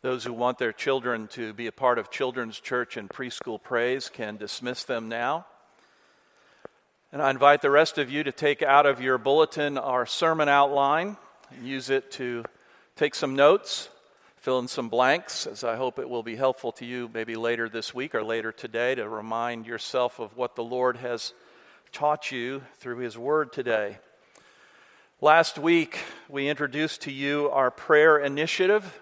Those who want their children to be a part of children's church and preschool praise can dismiss them now. And I invite the rest of you to take out of your bulletin our sermon outline and use it to take some notes, fill in some blanks, as I hope it will be helpful to you maybe later this week or later today to remind yourself of what the Lord has taught you through His Word today. Last week, we introduced to you our prayer initiative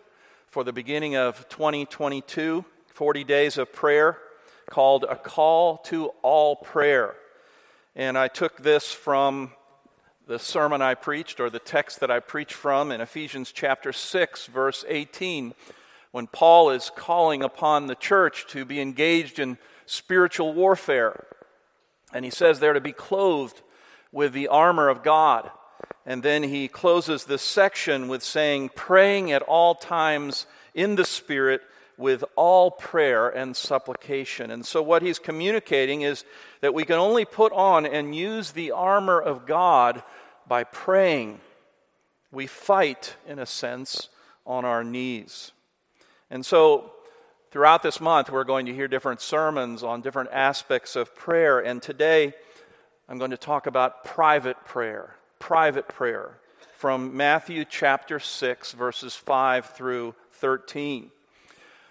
for the beginning of 2022, 40 days of prayer called A Call to All Prayer. And I took this from the sermon I preached or the text that I preached from in Ephesians chapter 6, verse 18, when Paul is calling upon the church to be engaged in spiritual warfare. And he says they're to be clothed with the armor of God and then he closes this section with saying, praying at all times in the Spirit with all prayer and supplication. And so, what he's communicating is that we can only put on and use the armor of God by praying. We fight, in a sense, on our knees. And so, throughout this month, we're going to hear different sermons on different aspects of prayer. And today, I'm going to talk about private prayer private prayer from Matthew chapter 6, verses 5 through 13.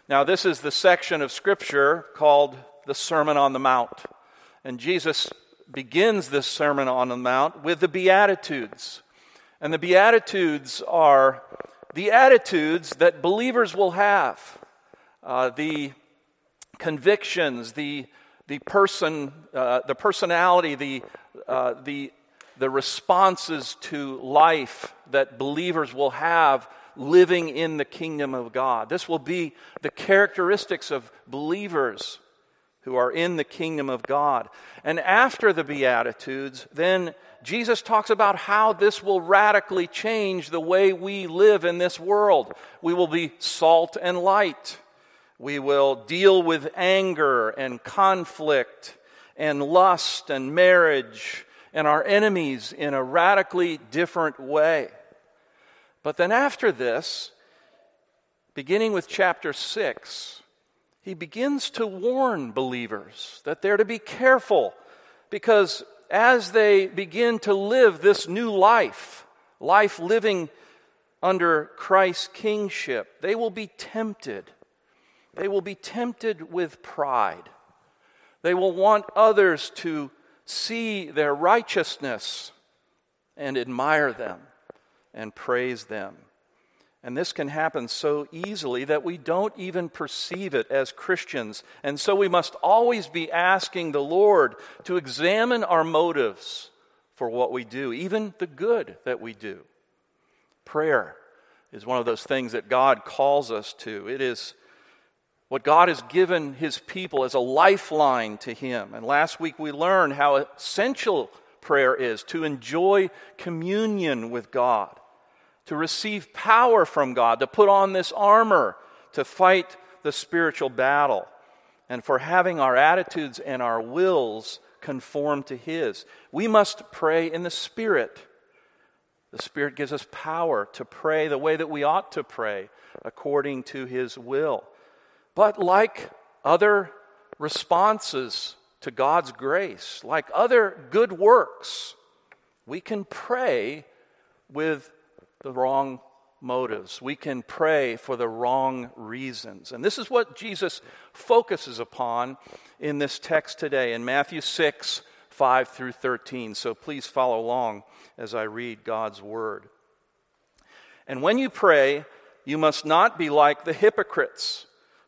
Now, this is the section of Scripture called the Sermon on the Mount. And Jesus begins this Sermon on the Mount with the Beatitudes. And the Beatitudes are the attitudes that believers will have, uh, the convictions, the, the person, uh, the personality, the, uh, the the responses to life that believers will have living in the kingdom of God. This will be the characteristics of believers who are in the kingdom of God. And after the Beatitudes, then Jesus talks about how this will radically change the way we live in this world. We will be salt and light. We will deal with anger and conflict and lust and marriage and our enemies in a radically different way. But then after this, beginning with chapter 6, he begins to warn believers that they're to be careful because as they begin to live this new life, life living under Christ's kingship, they will be tempted. They will be tempted with pride. They will want others to see their righteousness and admire them and praise them. And this can happen so easily that we don't even perceive it as Christians. And so we must always be asking the Lord to examine our motives for what we do, even the good that we do. Prayer is one of those things that God calls us to. It is what God has given his people as a lifeline to him. And last week we learned how essential prayer is to enjoy communion with God, to receive power from God, to put on this armor to fight the spiritual battle, and for having our attitudes and our wills conform to his. We must pray in the Spirit. The Spirit gives us power to pray the way that we ought to pray according to his will. But like other responses to God's grace, like other good works, we can pray with the wrong motives. We can pray for the wrong reasons. And this is what Jesus focuses upon in this text today in Matthew 6, 5 through 13. So please follow along as I read God's word. And when you pray, you must not be like the hypocrites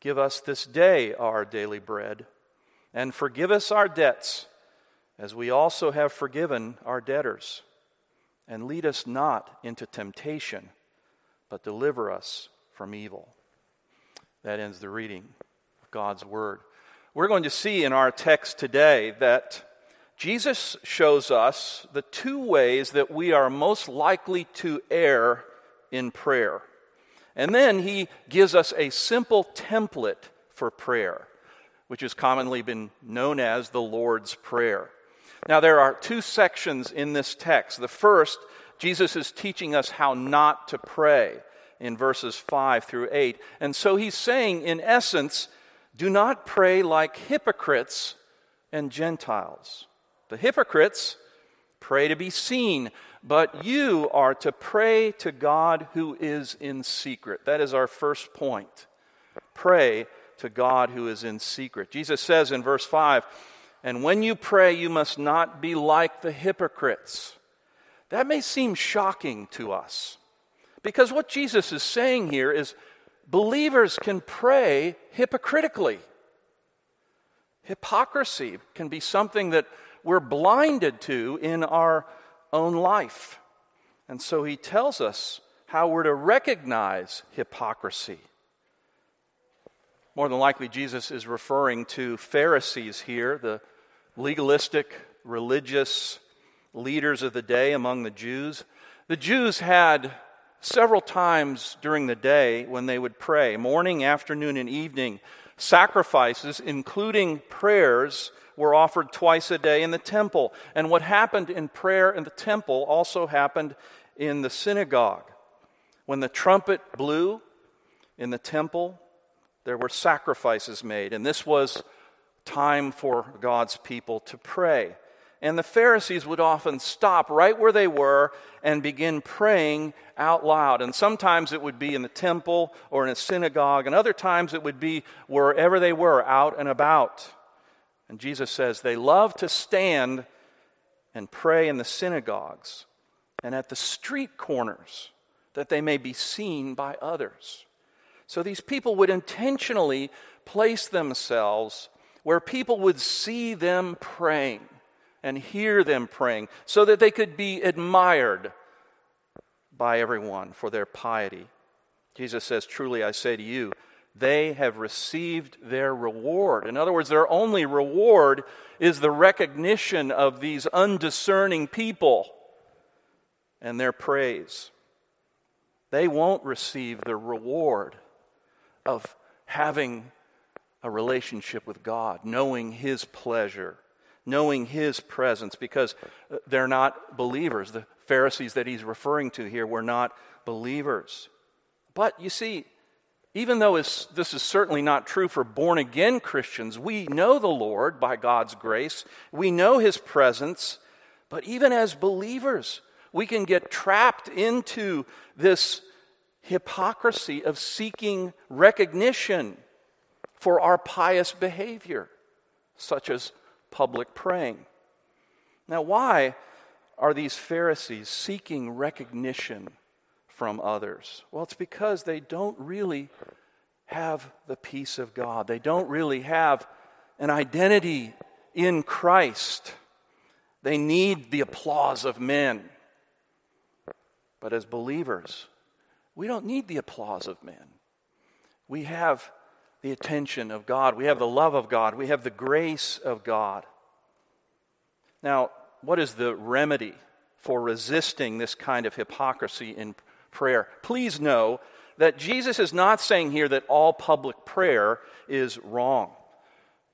Give us this day our daily bread, and forgive us our debts, as we also have forgiven our debtors. And lead us not into temptation, but deliver us from evil. That ends the reading of God's Word. We're going to see in our text today that Jesus shows us the two ways that we are most likely to err in prayer. And then he gives us a simple template for prayer, which has commonly been known as the Lord's Prayer. Now, there are two sections in this text. The first, Jesus is teaching us how not to pray in verses 5 through 8. And so he's saying, in essence, do not pray like hypocrites and Gentiles. The hypocrites pray to be seen but you are to pray to God who is in secret. That is our first point. Pray to God who is in secret. Jesus says in verse 5 And when you pray, you must not be like the hypocrites. That may seem shocking to us because what Jesus is saying here is believers can pray hypocritically. Hypocrisy can be something that we're blinded to in our own life. And so he tells us how we're to recognize hypocrisy. More than likely, Jesus is referring to Pharisees here, the legalistic, religious leaders of the day among the Jews. The Jews had several times during the day when they would pray, morning, afternoon, and evening, sacrifices, including prayers were offered twice a day in the temple. And what happened in prayer in the temple also happened in the synagogue. When the trumpet blew in the temple, there were sacrifices made. And this was time for God's people to pray. And the Pharisees would often stop right where they were and begin praying out loud. And sometimes it would be in the temple or in a synagogue, and other times it would be wherever they were, out and about. And Jesus says they love to stand and pray in the synagogues and at the street corners that they may be seen by others. So these people would intentionally place themselves where people would see them praying and hear them praying so that they could be admired by everyone for their piety. Jesus says, Truly I say to you, they have received their reward. In other words, their only reward is the recognition of these undiscerning people and their praise. They won't receive the reward of having a relationship with God, knowing His pleasure, knowing His presence, because uh, they're not believers. The Pharisees that he's referring to here were not believers. But you see, even though this is certainly not true for born again Christians, we know the Lord by God's grace, we know His presence, but even as believers, we can get trapped into this hypocrisy of seeking recognition for our pious behavior, such as public praying. Now, why are these Pharisees seeking recognition from others? Well, it's because they don't really have the peace of God. They don't really have an identity in Christ. They need the applause of men. But as believers, we don't need the applause of men. We have the attention of God, we have the love of God, we have the grace of God. Now, what is the remedy for resisting this kind of hypocrisy in prayer. Please know that Jesus is not saying here that all public prayer is wrong.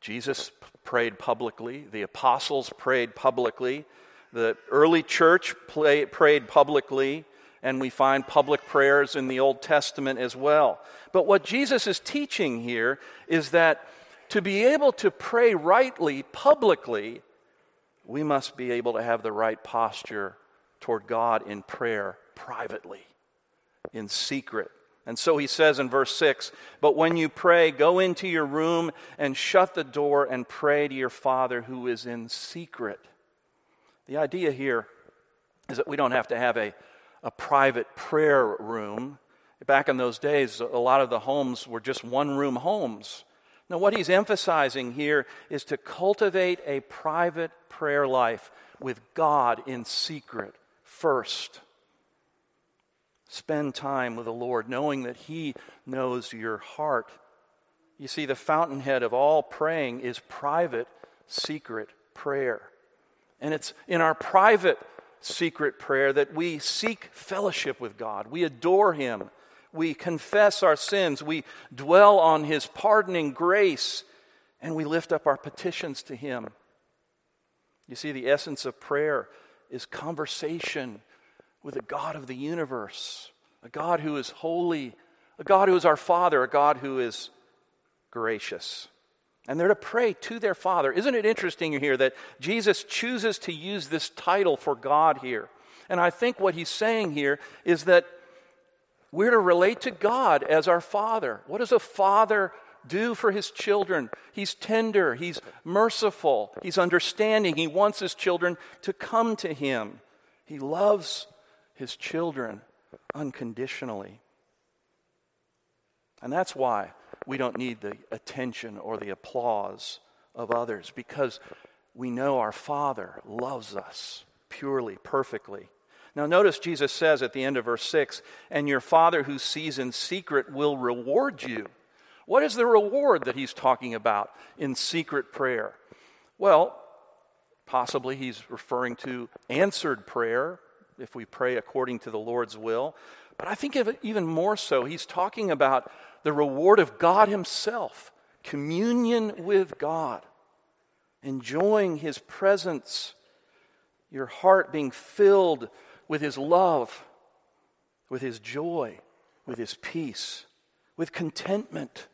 Jesus prayed publicly, the apostles prayed publicly, the early church play, prayed publicly, and we find public prayers in the Old Testament as well. But what Jesus is teaching here is that to be able to pray rightly publicly, we must be able to have the right posture toward God in prayer privately in secret. And so he says in verse 6 But when you pray, go into your room and shut the door and pray to your Father who is in secret. The idea here is that we don't have to have a, a private prayer room. Back in those days, a lot of the homes were just one room homes. Now, what he's emphasizing here is to cultivate a private prayer life with God in secret first. Spend time with the Lord, knowing that He knows your heart. You see, the fountainhead of all praying is private, secret prayer. And it's in our private, secret prayer that we seek fellowship with God, we adore Him, we confess our sins, we dwell on His pardoning grace, and we lift up our petitions to Him. You see, the essence of prayer is conversation with a God of the universe, a God who is holy, a God who is our Father, a God who is gracious. And they're to pray to their Father. Isn't it interesting here that Jesus chooses to use this title for God here? And I think what he's saying here is that we're to relate to God as our Father. What does a father do for his children? He's tender, he's merciful, he's understanding. He wants his children to come to him. He loves his children unconditionally. And that's why we don't need the attention or the applause of others because we know our Father loves us purely, perfectly. Now, notice Jesus says at the end of verse 6 and your Father who sees in secret will reward you. What is the reward that he's talking about in secret prayer? Well, possibly he's referring to answered prayer, if we pray according to the Lord's will. But I think even more so, he's talking about the reward of God Himself, communion with God, enjoying His presence, your heart being filled with His love, with His joy, with His peace, with contentment,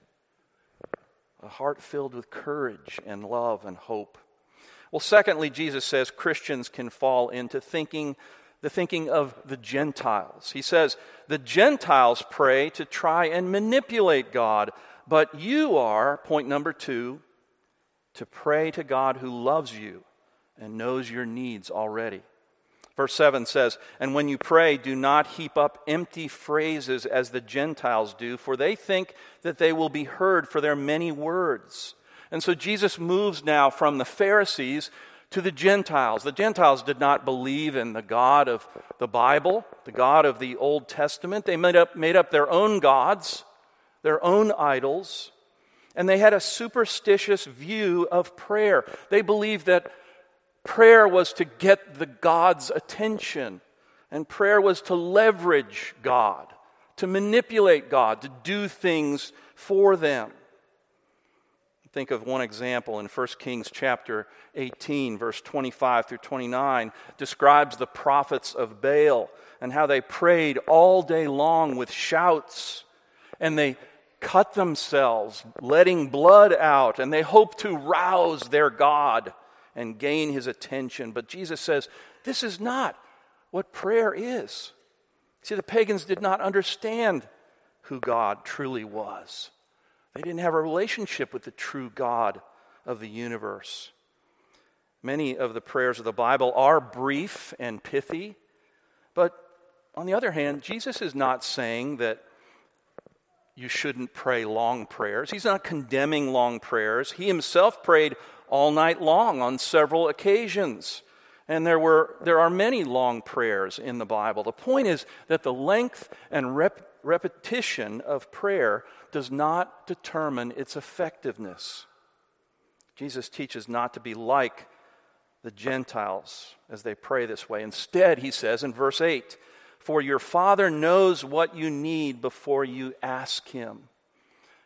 a heart filled with courage and love and hope. Well, secondly, Jesus says Christians can fall into thinking the thinking of the Gentiles. He says, The Gentiles pray to try and manipulate God, but you are, point number two, to pray to God who loves you and knows your needs already. Verse 7 says, And when you pray, do not heap up empty phrases as the Gentiles do, for they think that they will be heard for their many words. And so Jesus moves now from the Pharisees to the Gentiles. The Gentiles did not believe in the God of the Bible, the God of the Old Testament. They made up, made up their own gods, their own idols, and they had a superstitious view of prayer. They believed that prayer was to get the God's attention, and prayer was to leverage God, to manipulate God, to do things for them. Think of one example in 1 Kings chapter 18, verse 25 through 29, describes the prophets of Baal and how they prayed all day long with shouts and they cut themselves, letting blood out, and they hoped to rouse their God and gain his attention. But Jesus says, This is not what prayer is. See, the pagans did not understand who God truly was. They didn't have a relationship with the true God of the universe. Many of the prayers of the Bible are brief and pithy, but on the other hand, Jesus is not saying that you shouldn't pray long prayers. He's not condemning long prayers. He himself prayed all night long on several occasions. And there, were, there are many long prayers in the Bible. The point is that the length and rep, repetition of prayer does not determine its effectiveness. Jesus teaches not to be like the Gentiles as they pray this way. Instead, he says in verse 8, For your Father knows what you need before you ask him.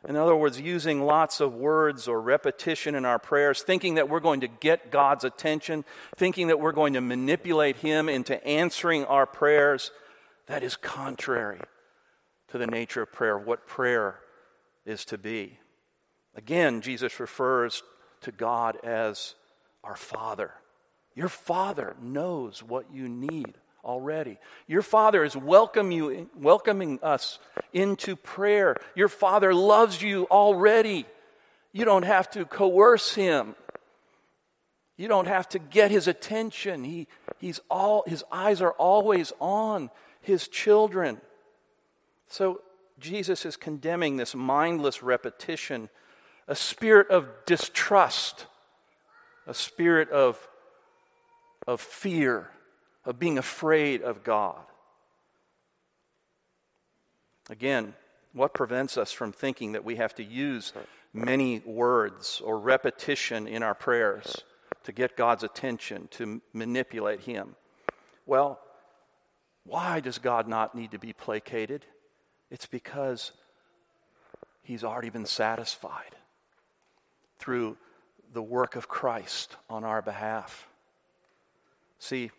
In other words, using lots of words or repetition in our prayers, thinking that we're going to get God's attention, thinking that we're going to manipulate Him into answering our prayers, that is contrary to the nature of prayer, what prayer is to be. Again, Jesus refers to God as our Father. Your Father knows what you need already. Your Father is welcome you, welcoming us into prayer. Your Father loves you already. You don't have to coerce Him. You don't have to get his attention. He, he's all, his eyes are always on his children. So Jesus is condemning this mindless repetition, a spirit of distrust, a spirit of, of fear, of being afraid of God. Again, what prevents us from thinking that we have to use many words or repetition in our prayers to get God's attention, to manipulate Him? Well, why does God not need to be placated? It's because He's already been satisfied through the work of Christ on our behalf. See,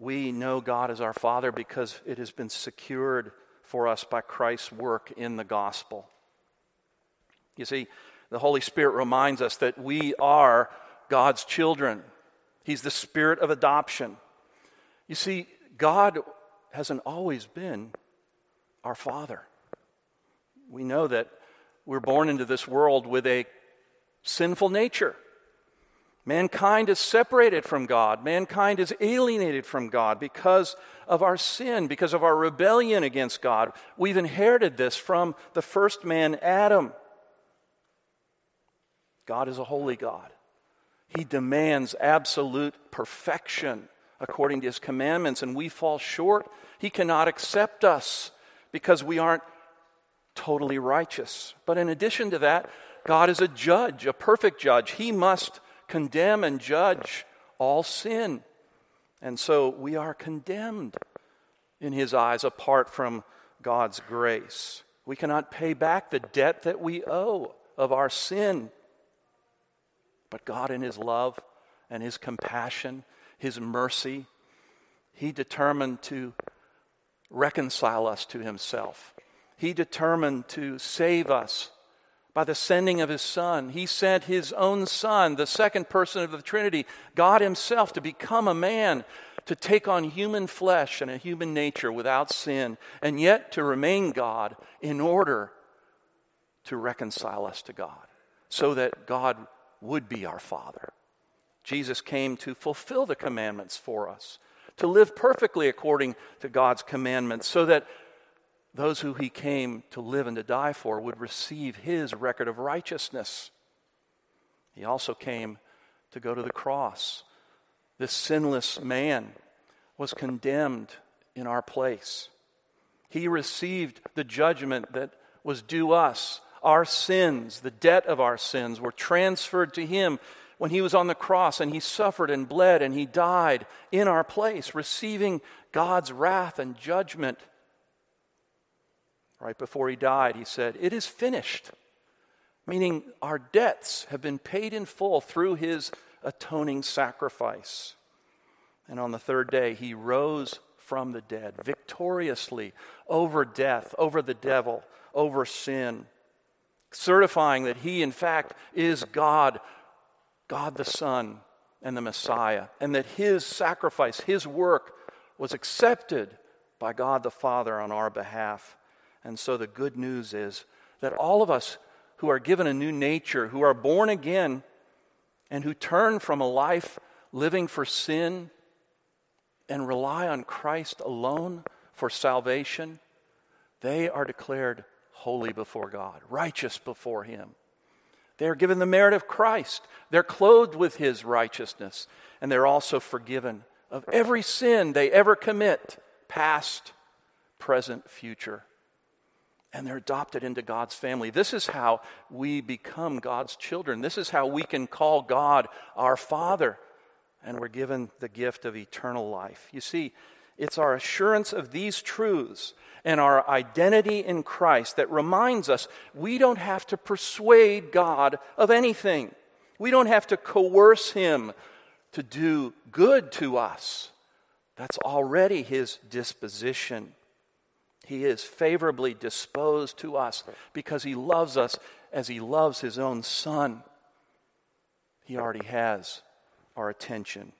we know God as our Father because it has been secured for us by Christ's work in the gospel. You see, the Holy Spirit reminds us that we are God's children. He's the spirit of adoption. You see, God hasn't always been our Father. We know that we're born into this world with a sinful nature. Mankind is separated from God. Mankind is alienated from God because of our sin, because of our rebellion against God. We've inherited this from the first man, Adam. God is a holy God. He demands absolute perfection according to his commandments, and we fall short. He cannot accept us because we aren't totally righteous. But in addition to that, God is a judge, a perfect judge. He must condemn and judge all sin. And so we are condemned in his eyes apart from God's grace. We cannot pay back the debt that we owe of our sin. But God, in his love and his compassion, his mercy, he determined to reconcile us to himself. He determined to save us by the sending of his Son. He sent his own Son, the second person of the Trinity, God Himself, to become a man, to take on human flesh and a human nature without sin, and yet to remain God in order to reconcile us to God, so that God would be our Father. Jesus came to fulfill the commandments for us, to live perfectly according to God's commandments, so that those who he came to live and to die for would receive his record of righteousness. He also came to go to the cross. This sinless man was condemned in our place. He received the judgment that was due us. Our sins, the debt of our sins, were transferred to him when he was on the cross and he suffered and bled and he died in our place, receiving God's wrath and judgment Right before he died, he said, It is finished, meaning our debts have been paid in full through his atoning sacrifice. And on the third day, he rose from the dead victoriously over death, over the devil, over sin, certifying that he, in fact, is God, God the Son, and the Messiah, and that his sacrifice, his work, was accepted by God the Father on our behalf. And so the good news is that all of us who are given a new nature, who are born again, and who turn from a life living for sin and rely on Christ alone for salvation, they are declared holy before God, righteous before Him. They are given the merit of Christ. They're clothed with His righteousness, and they're also forgiven of every sin they ever commit, past, present, future and they're adopted into God's family. This is how we become God's children. This is how we can call God our Father, and we're given the gift of eternal life. You see, it's our assurance of these truths and our identity in Christ that reminds us we don't have to persuade God of anything. We don't have to coerce Him to do good to us. That's already His disposition. He is favorably disposed to us because He loves us as He loves His own Son. He already has our attention.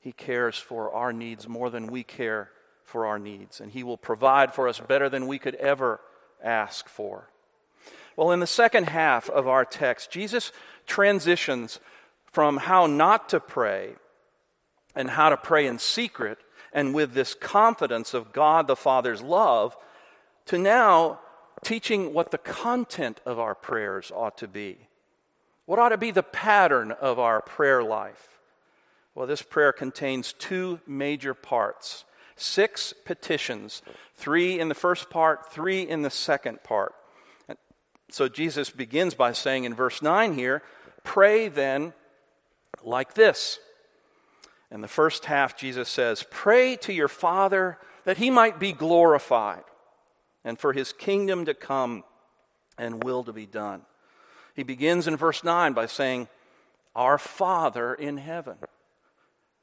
He cares for our needs more than we care for our needs, and He will provide for us better than we could ever ask for. Well, in the second half of our text, Jesus transitions from how not to pray and how to pray in secret and with this confidence of God the Father's love to now teaching what the content of our prayers ought to be. What ought to be the pattern of our prayer life? Well, this prayer contains two major parts six petitions, three in the first part, three in the second part. So Jesus begins by saying in verse 9 here, Pray then like this. In the first half, Jesus says, Pray to your Father that he might be glorified and for his kingdom to come and will to be done. He begins in verse 9 by saying, Our Father in heaven.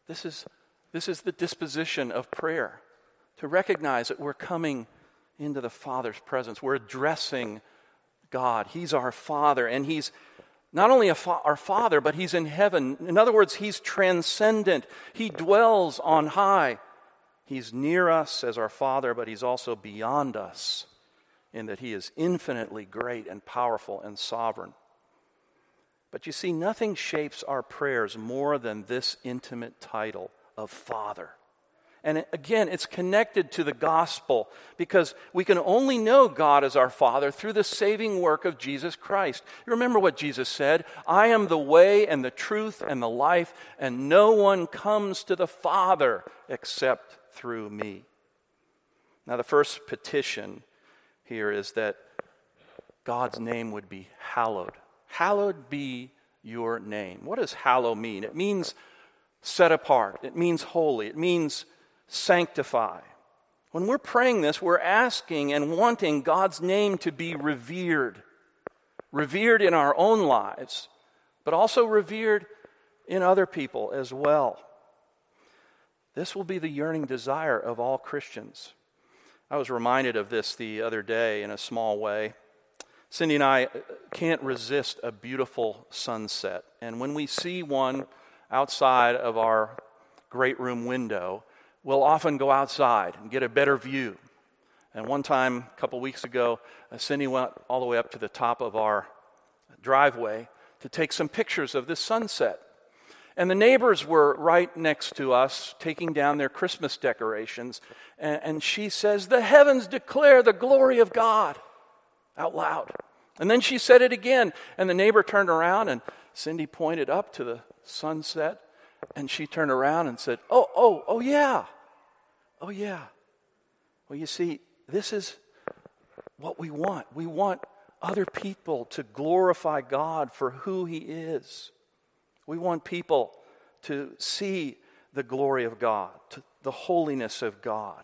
This is, this is the disposition of prayer to recognize that we're coming into the Father's presence. We're addressing God. He's our Father, and He's not only fa- our Father, but He's in heaven. In other words, He's transcendent, He dwells on high. He's near us as our Father, but He's also beyond us in that He is infinitely great and powerful and sovereign. But you see, nothing shapes our prayers more than this intimate title of Father. And again, it's connected to the gospel because we can only know God as our Father through the saving work of Jesus Christ. You remember what Jesus said I am the way and the truth and the life, and no one comes to the Father except through me. Now, the first petition here is that God's name would be hallowed. Hallowed be your name. What does hallow mean? It means set apart, it means holy, it means sanctify. When we're praying this, we're asking and wanting God's name to be revered, revered in our own lives, but also revered in other people as well. This will be the yearning desire of all Christians. I was reminded of this the other day in a small way. Cindy and I can't resist a beautiful sunset. And when we see one outside of our great room window, we'll often go outside and get a better view. And one time, a couple weeks ago, uh, Cindy went all the way up to the top of our driveway to take some pictures of this sunset. And the neighbors were right next to us taking down their Christmas decorations. And, and, she says, The heavens declare the glory of God out loud. And then she said it again. And the neighbor turned around and Cindy pointed up to the sunset. And she turned around and said, Oh, oh, oh, yeah. Oh, yeah. Well, you see, this is what we want. We want other people to glorify God for who He is. We want people to see the glory of God, the holiness of God.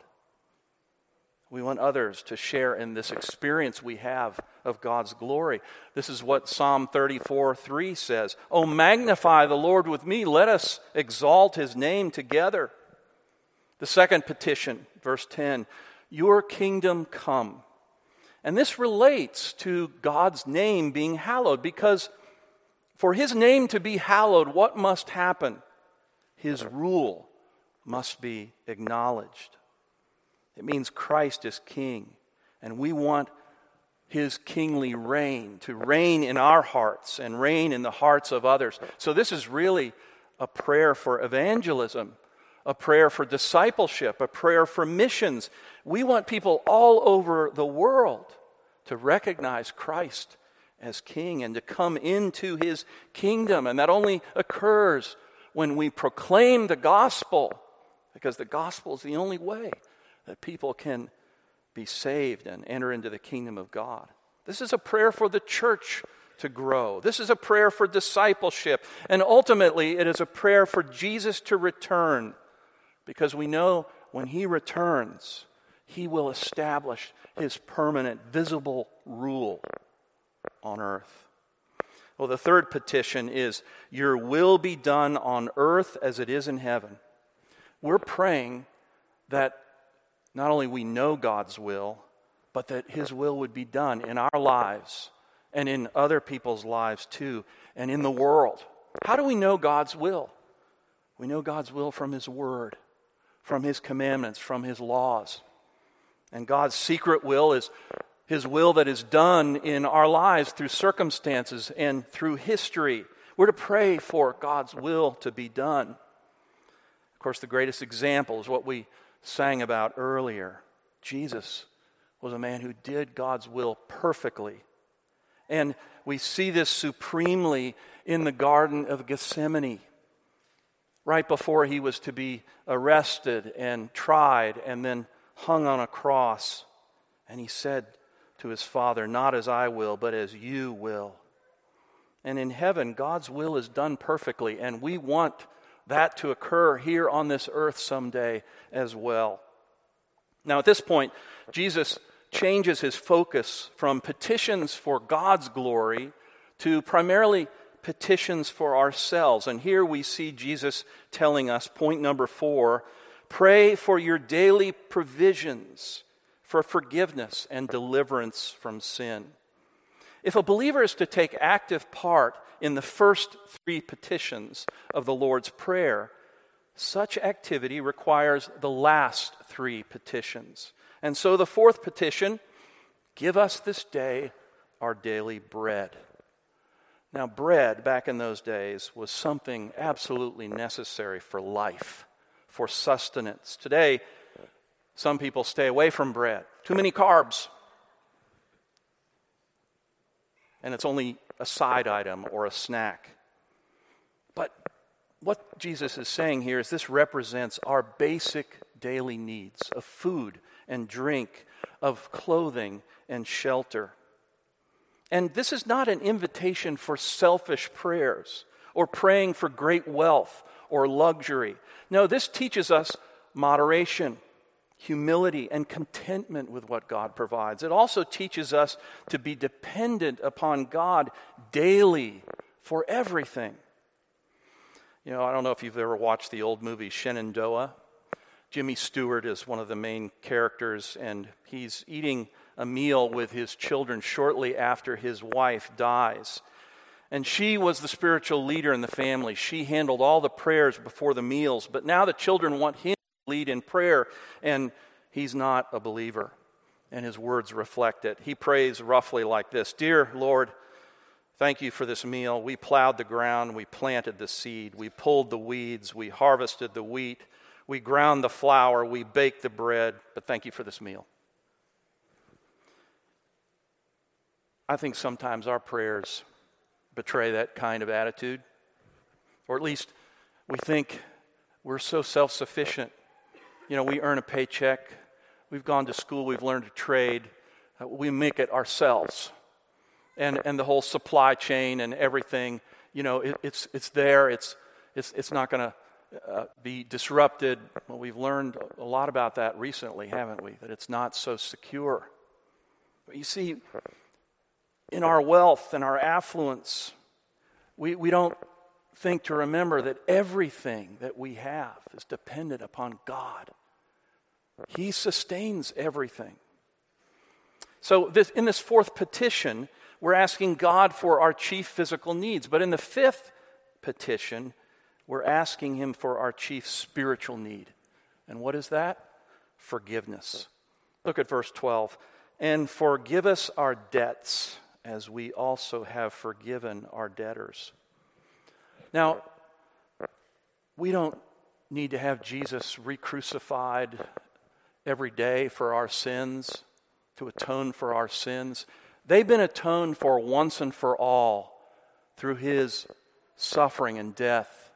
We want others to share in this experience we have of God's glory. This is what Psalm 34 3 says Oh, magnify the Lord with me. Let us exalt his name together. The second petition, verse 10 Your kingdom come. And this relates to God's name being hallowed because for his name to be hallowed, what must happen? His rule must be acknowledged. It means Christ is king, and we want his kingly reign to reign in our hearts and reign in the hearts of others. So, this is really a prayer for evangelism, a prayer for discipleship, a prayer for missions. We want people all over the world to recognize Christ as king and to come into his kingdom. And that only occurs when we proclaim the gospel, because the gospel is the only way that people can be saved and enter into the kingdom of God. This is a prayer for the church to grow. This is a prayer for discipleship. And ultimately, it is a prayer for Jesus to return because we know when he returns, he will establish his permanent, visible rule on earth. Well, the third petition is, Your will be done on earth as it is in heaven. We're praying that not only we know God's will, but that His will would be done in our lives and in other people's lives too, and in the world. How do we know God's will? We know God's will from His Word, from His commandments, from His laws. And God's secret will is His will that is done in our lives through circumstances and through history. We're to pray for God's will to be done. Of course, the greatest example is what we sang about earlier. Jesus was a man who did God's will perfectly. And we see this supremely in the Garden of Gethsemane, right before he was to be arrested and tried and then hung on a cross. And he said to his Father, Not as I will, but as you will. And in heaven, God's will is done perfectly, and we want that to occur here on this earth someday as well. Now, at this point, Jesus changes his focus from petitions for God's glory to primarily petitions for ourselves. And here we see Jesus telling us, point number four pray for your daily provisions for forgiveness and deliverance from sin. If a believer is to take active part in the first three petitions of the Lord's Prayer, such activity requires the last three petitions. And so the fourth petition give us this day our daily bread. Now, bread back in those days was something absolutely necessary for life, for sustenance. Today, some people stay away from bread. Too many carbs. And it's only a side item or a snack. But what Jesus is saying here is this represents our basic daily needs of food and drink, of clothing and shelter. And this is not an invitation for selfish prayers or praying for great wealth or luxury. No, this teaches us moderation, humility, and contentment with what God provides. It also teaches us to be dependent upon God daily for everything. You know, I don't know if you've ever watched the old movie Shenandoah. Jimmy Stewart is one of the main characters, and he's eating a meal with his children shortly after his wife dies. And she was the spiritual leader in the family. She handled all the prayers before the meals, but now the children want him lead in prayer, and he's not a believer. And his words reflect it. He prays roughly like this Dear Lord, Thank you for this meal. We plowed the ground, we planted the seed, we pulled the weeds, we harvested the wheat, we ground the flour, we baked the bread, but thank you for this meal. I think sometimes our prayers betray that kind of attitude, or at least we think we're so self sufficient. You know, we earn a paycheck, we've gone to school, we've learned to trade, uh, we make it ourselves and, and the whole supply chain and everything, you know, it, it's, it's there. It's, it's, it's not going to uh, be disrupted. Well, we've learned a lot about that recently, haven't we? That it's not so secure. But you see, in our wealth and our affluence, we, we don't think to remember that everything that we have is dependent upon God. He sustains everything. So, this, in this fourth petition, we're asking God for our chief physical needs. But in the fifth petition, we're asking Him for our chief spiritual need. And what is that? Forgiveness. Look at verse 12. And forgive us our debts as we also have forgiven our debtors. Now, we don't need to have Jesus re crucified every day for our sins, to atone for our sins. They've been atoned for once and for all through his suffering and death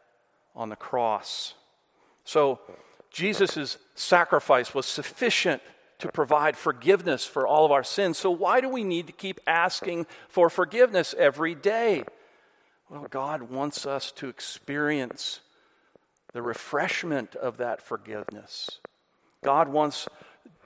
on the cross. So, Jesus' sacrifice was sufficient to provide forgiveness for all of our sins. So, why do we need to keep asking for forgiveness every day? Well, God wants us to experience the refreshment of that forgiveness. God wants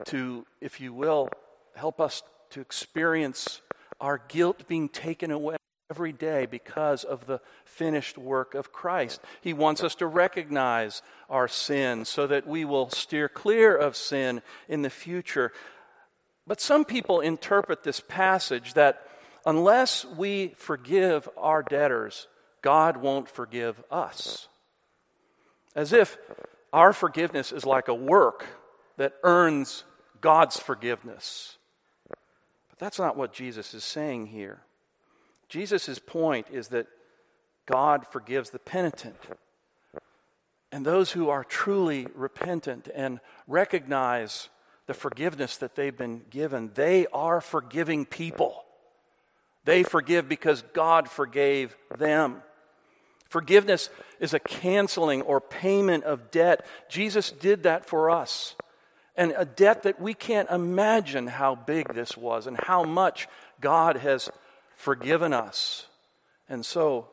to, if you will, help us to experience our guilt being taken away every day because of the finished work of Christ. He wants us to recognize our sin so that we will steer clear of sin in the future. But some people interpret this passage that unless we forgive our debtors, God won't forgive us. As if our forgiveness is like a work that earns God's forgiveness. But that's not what Jesus is saying here. Jesus' point is that God forgives the penitent. And those who are truly repentant and recognize the forgiveness that they've been given, they are forgiving people. They forgive because God forgave them. Forgiveness is a canceling or payment of debt. Jesus did that for us. And a debt that we can't imagine how big this was and how much God has forgiven us. And so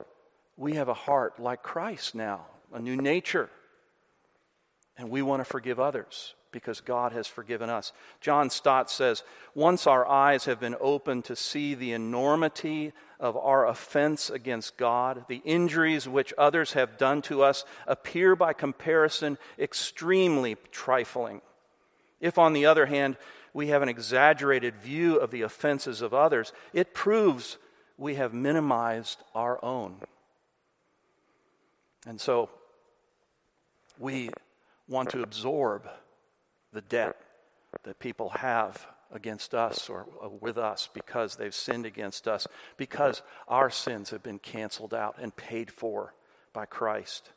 we have a heart like Christ now, a new nature. And we want to forgive others because God has forgiven us. John Stott says Once our eyes have been opened to see the enormity of our offense against God, the injuries which others have done to us appear by comparison extremely trifling. If, on the other hand, we have an exaggerated view of the offenses of others, it proves we have minimized our own. And so we want to absorb the debt that people have against us or uh, with us because they've sinned against us, because our sins have been canceled out and paid for by Christ.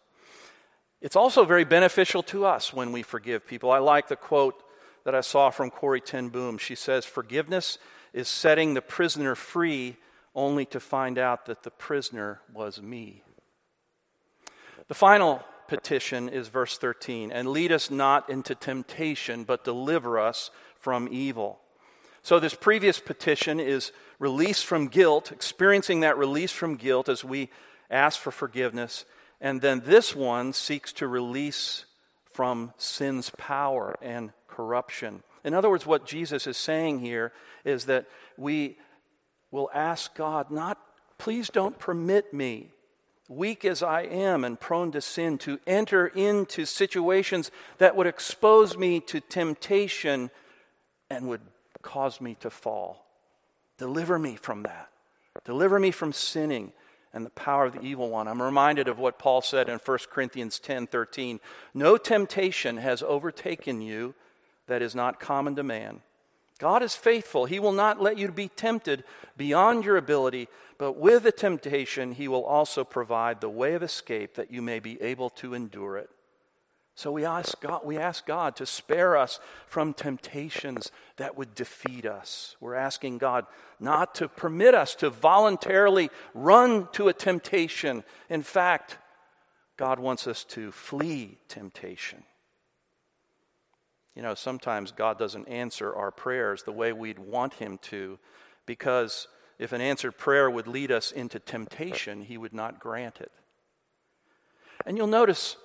It's also very beneficial to us when we forgive people. I like the quote that I saw from Corrie ten Boom. She says, Forgiveness is setting the prisoner free only to find out that the prisoner was me. The final petition is verse 13 and lead us not into temptation, but deliver us from evil. So, this previous petition is release from guilt, experiencing that release from guilt as we ask for forgiveness. And then this one seeks to release from sin's power and corruption. In other words, what Jesus is saying here is that we will ask God, not, please don't permit me, weak as I am and prone to sin, to enter into situations that would expose me to temptation and would cause me to fall. Deliver me from that. Deliver me from sinning and the power of the evil one. I'm reminded of what Paul said in 1 Corinthians 10 13. No temptation has overtaken you that is not common to man. God is faithful. He will not let you be tempted beyond your ability, but with the temptation, He will also provide the way of escape that you may be able to endure it. So we ask God, we ask God to spare us from temptations that would defeat us. We're asking God not to permit us to voluntarily run to a temptation. In fact, God wants us to flee temptation. You know, sometimes God doesn't answer our prayers the way we'd want Him to, because if an answered prayer would lead us into temptation, He would not grant it. And you'll notice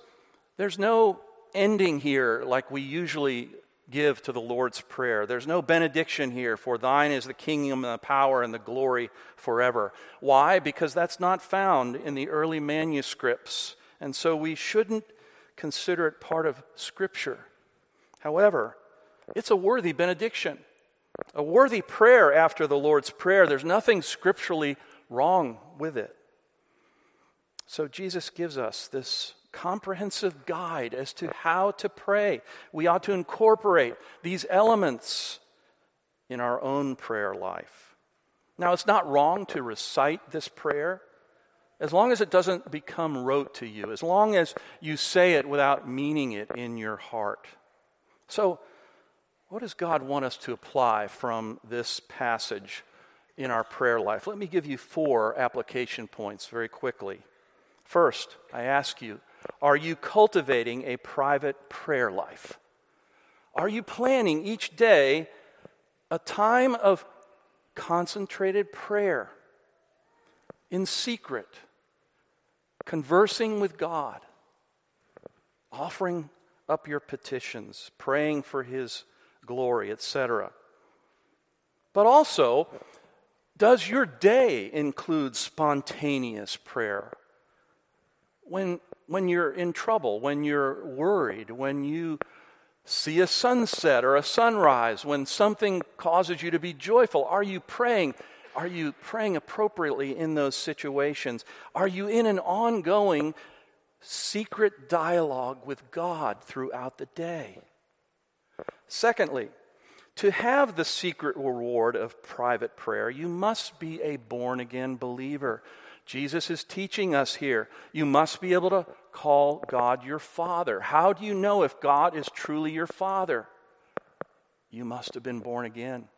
there's no ending here like we usually give to the Lord's Prayer. There's no benediction here, for thine is the kingdom and the power and the glory forever. Why? Because that's not found in the early manuscripts. And so we shouldn't consider it part of Scripture. However, it's a worthy benediction, a worthy prayer after the Lord's Prayer. There's nothing scripturally wrong with it. So Jesus gives us this comprehensive guide as to how to pray. We ought to incorporate these elements in our own prayer life. Now, it's not wrong to recite this prayer as long as it doesn't become rote to you, as long as you say it without meaning it in your heart. So, what does God want us to apply from this passage in our prayer life? Let me give you four application points very quickly. First, I ask you, are you cultivating a private prayer life? Are you planning each day a time of concentrated prayer in secret, conversing with God, offering up your petitions, praying for His glory, etc. But also, does your day include spontaneous prayer? When, when you're in trouble, when you're worried, when you see a sunset or a sunrise, when something causes you to be joyful, are you praying? Are you praying appropriately in those situations? Are you in an ongoing secret dialogue with God throughout the day. Secondly, to have the secret reward of private prayer, you must be a born again believer. Jesus is teaching us here. You must be able to call God your Father. How do you know if God is truly your Father? You must have been born again.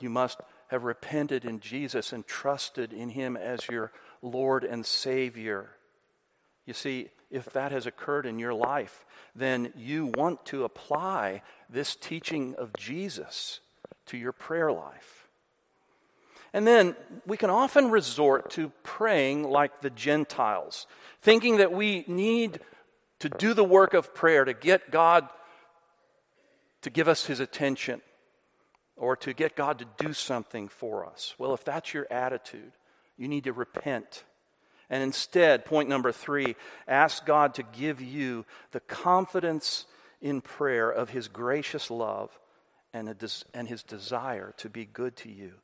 You must have repented in Jesus and trusted in Him as your Lord and Savior. You see, if that has occurred in your life, then you want to apply this teaching of Jesus to your prayer life. And then we can often resort to praying like the Gentiles, thinking that we need to do the work of prayer to get God to give us his attention or to get God to do something for us. Well, if that's your attitude, you need to repent. And instead, point number three, ask God to give you the confidence in prayer of his gracious love and, des- and his desire to be good to you.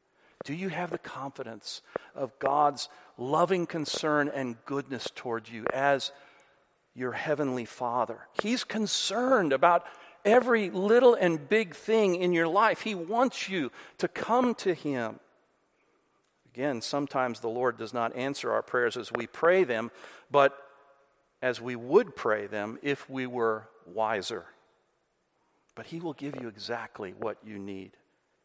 Do you have the confidence of God's loving concern and goodness toward you as your heavenly Father? He's concerned about every little and big thing in your life. He wants you to come to Him. Again, sometimes the Lord does not answer our prayers as we pray them, but as we would pray them if we were wiser. But He will give you exactly what you need.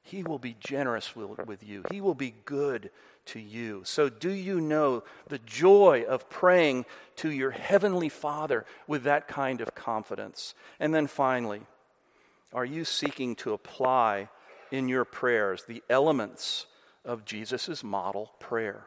He will be generous with you. He will be good to you. So, do you know the joy of praying to your Heavenly Father with that kind of confidence? And then finally, are you seeking to apply in your prayers the elements of Jesus' model prayer?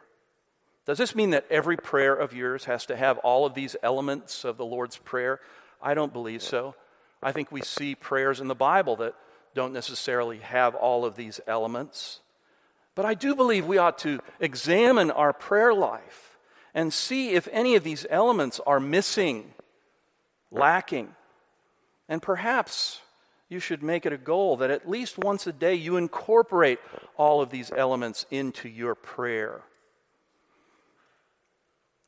Does this mean that every prayer of yours has to have all of these elements of the Lord's Prayer? I don't believe so. I think we see prayers in the Bible that don't necessarily have all of these elements. But I do believe we ought to examine our prayer life and see if any of these elements are missing, lacking. And perhaps you should make it a goal that at least once a day you incorporate all of these elements into your prayer.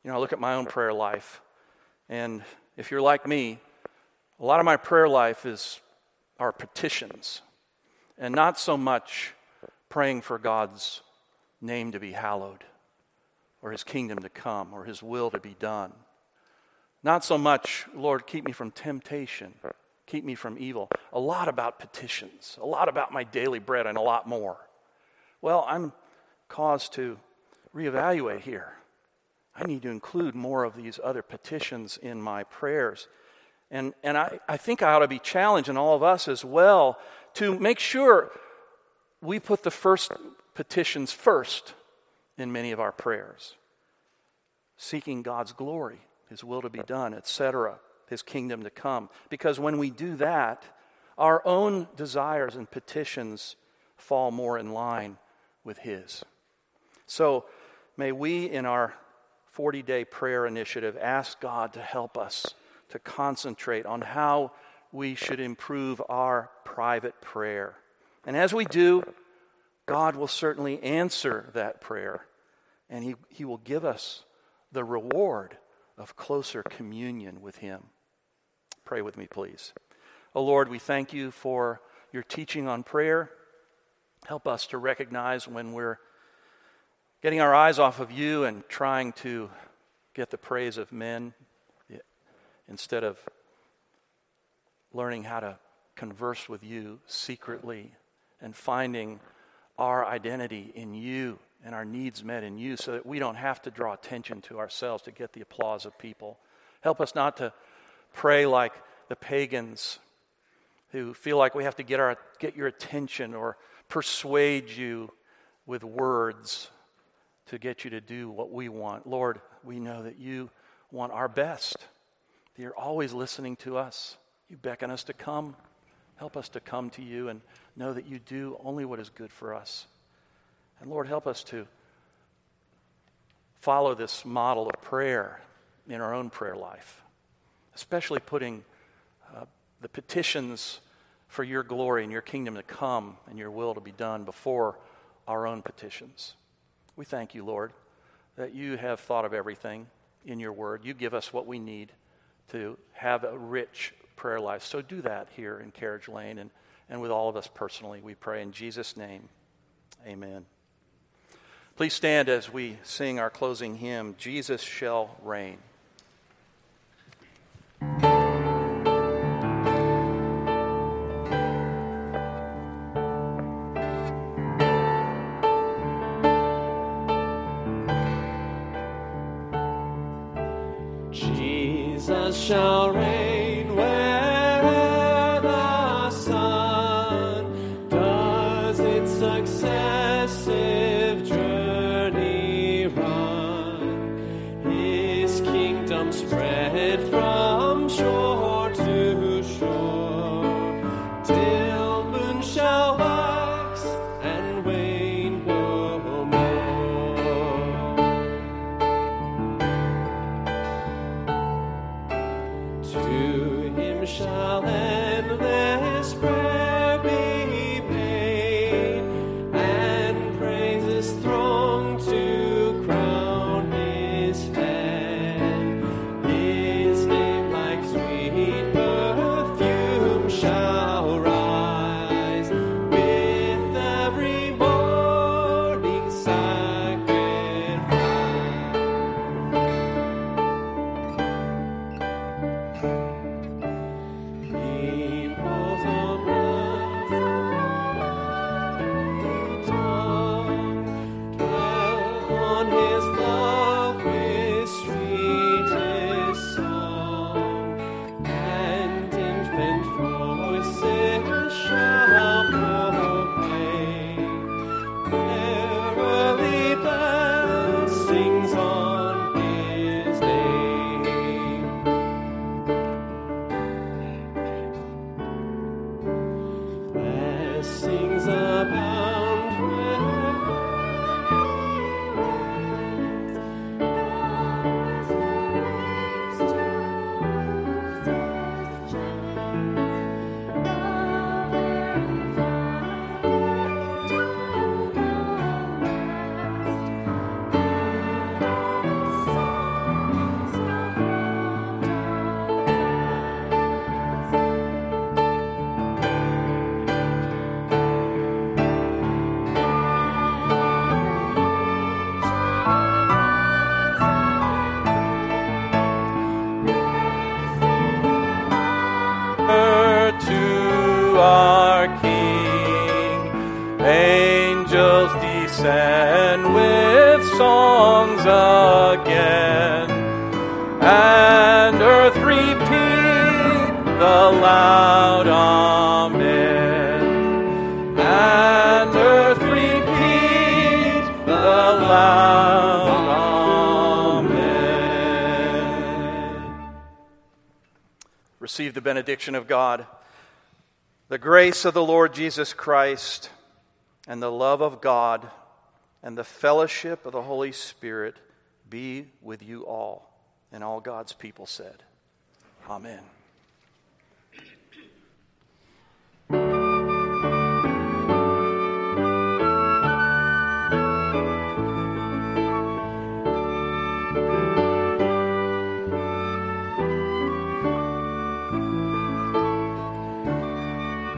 You know, I look at my own prayer life, and if you're like me, a lot of my prayer life is our petitions, and not so much praying for God's name to be hallowed, or his kingdom to come, or his will to be done. Not so much, Lord, keep me from temptation, keep me from evil. A lot about petitions, a lot about my daily bread, and a lot more. Well, I'm caused to reevaluate here. I need to include more of these other petitions in my prayers. And, and I, I think I ought to be challenging all of us as well, to make sure we put the first petitions first in many of our prayers, seeking God's glory, His will to be done, etc., His kingdom to come. Because when we do that, our own desires and petitions fall more in line with His. So may we, in our 40 day prayer initiative, ask God to help us to concentrate on how we should improve our private prayer. And as we do, God will certainly answer that prayer, and He, he will give us the reward of closer communion with Him. Pray with me, please. Oh Lord, we thank you for your teaching on prayer. Help us to recognize when we're getting our eyes off of you and trying to get the praise of men instead of learning how to converse with you secretly and finding our identity in you and our needs met in you so that we don't have to draw attention to ourselves to get the applause of people. Help us not to pray like the pagans who feel like we have to get, our, get your attention or persuade you with words to get you to do what we want. Lord, we know that you want our best. You're always listening to us. You beckon us to come. Help us to come to you and know that you do only what is good for us. And Lord, help us to follow this model of prayer in our own prayer life, especially putting uh, the petitions for your glory and your kingdom to come and your will to be done before our own petitions. We thank you, Lord, that you have thought of everything in your word. You give us what we need to have a rich prayer life. So do that here in Carriage Lane and, and with all of us personally, we pray in Jesus' name. Amen. Please stand as we sing our closing hymn, Jesus Shall Reign. Benediction of God. The grace of the Lord Jesus Christ and the love of God and the fellowship of the Holy Spirit be with you all. And all God's people said, Amen.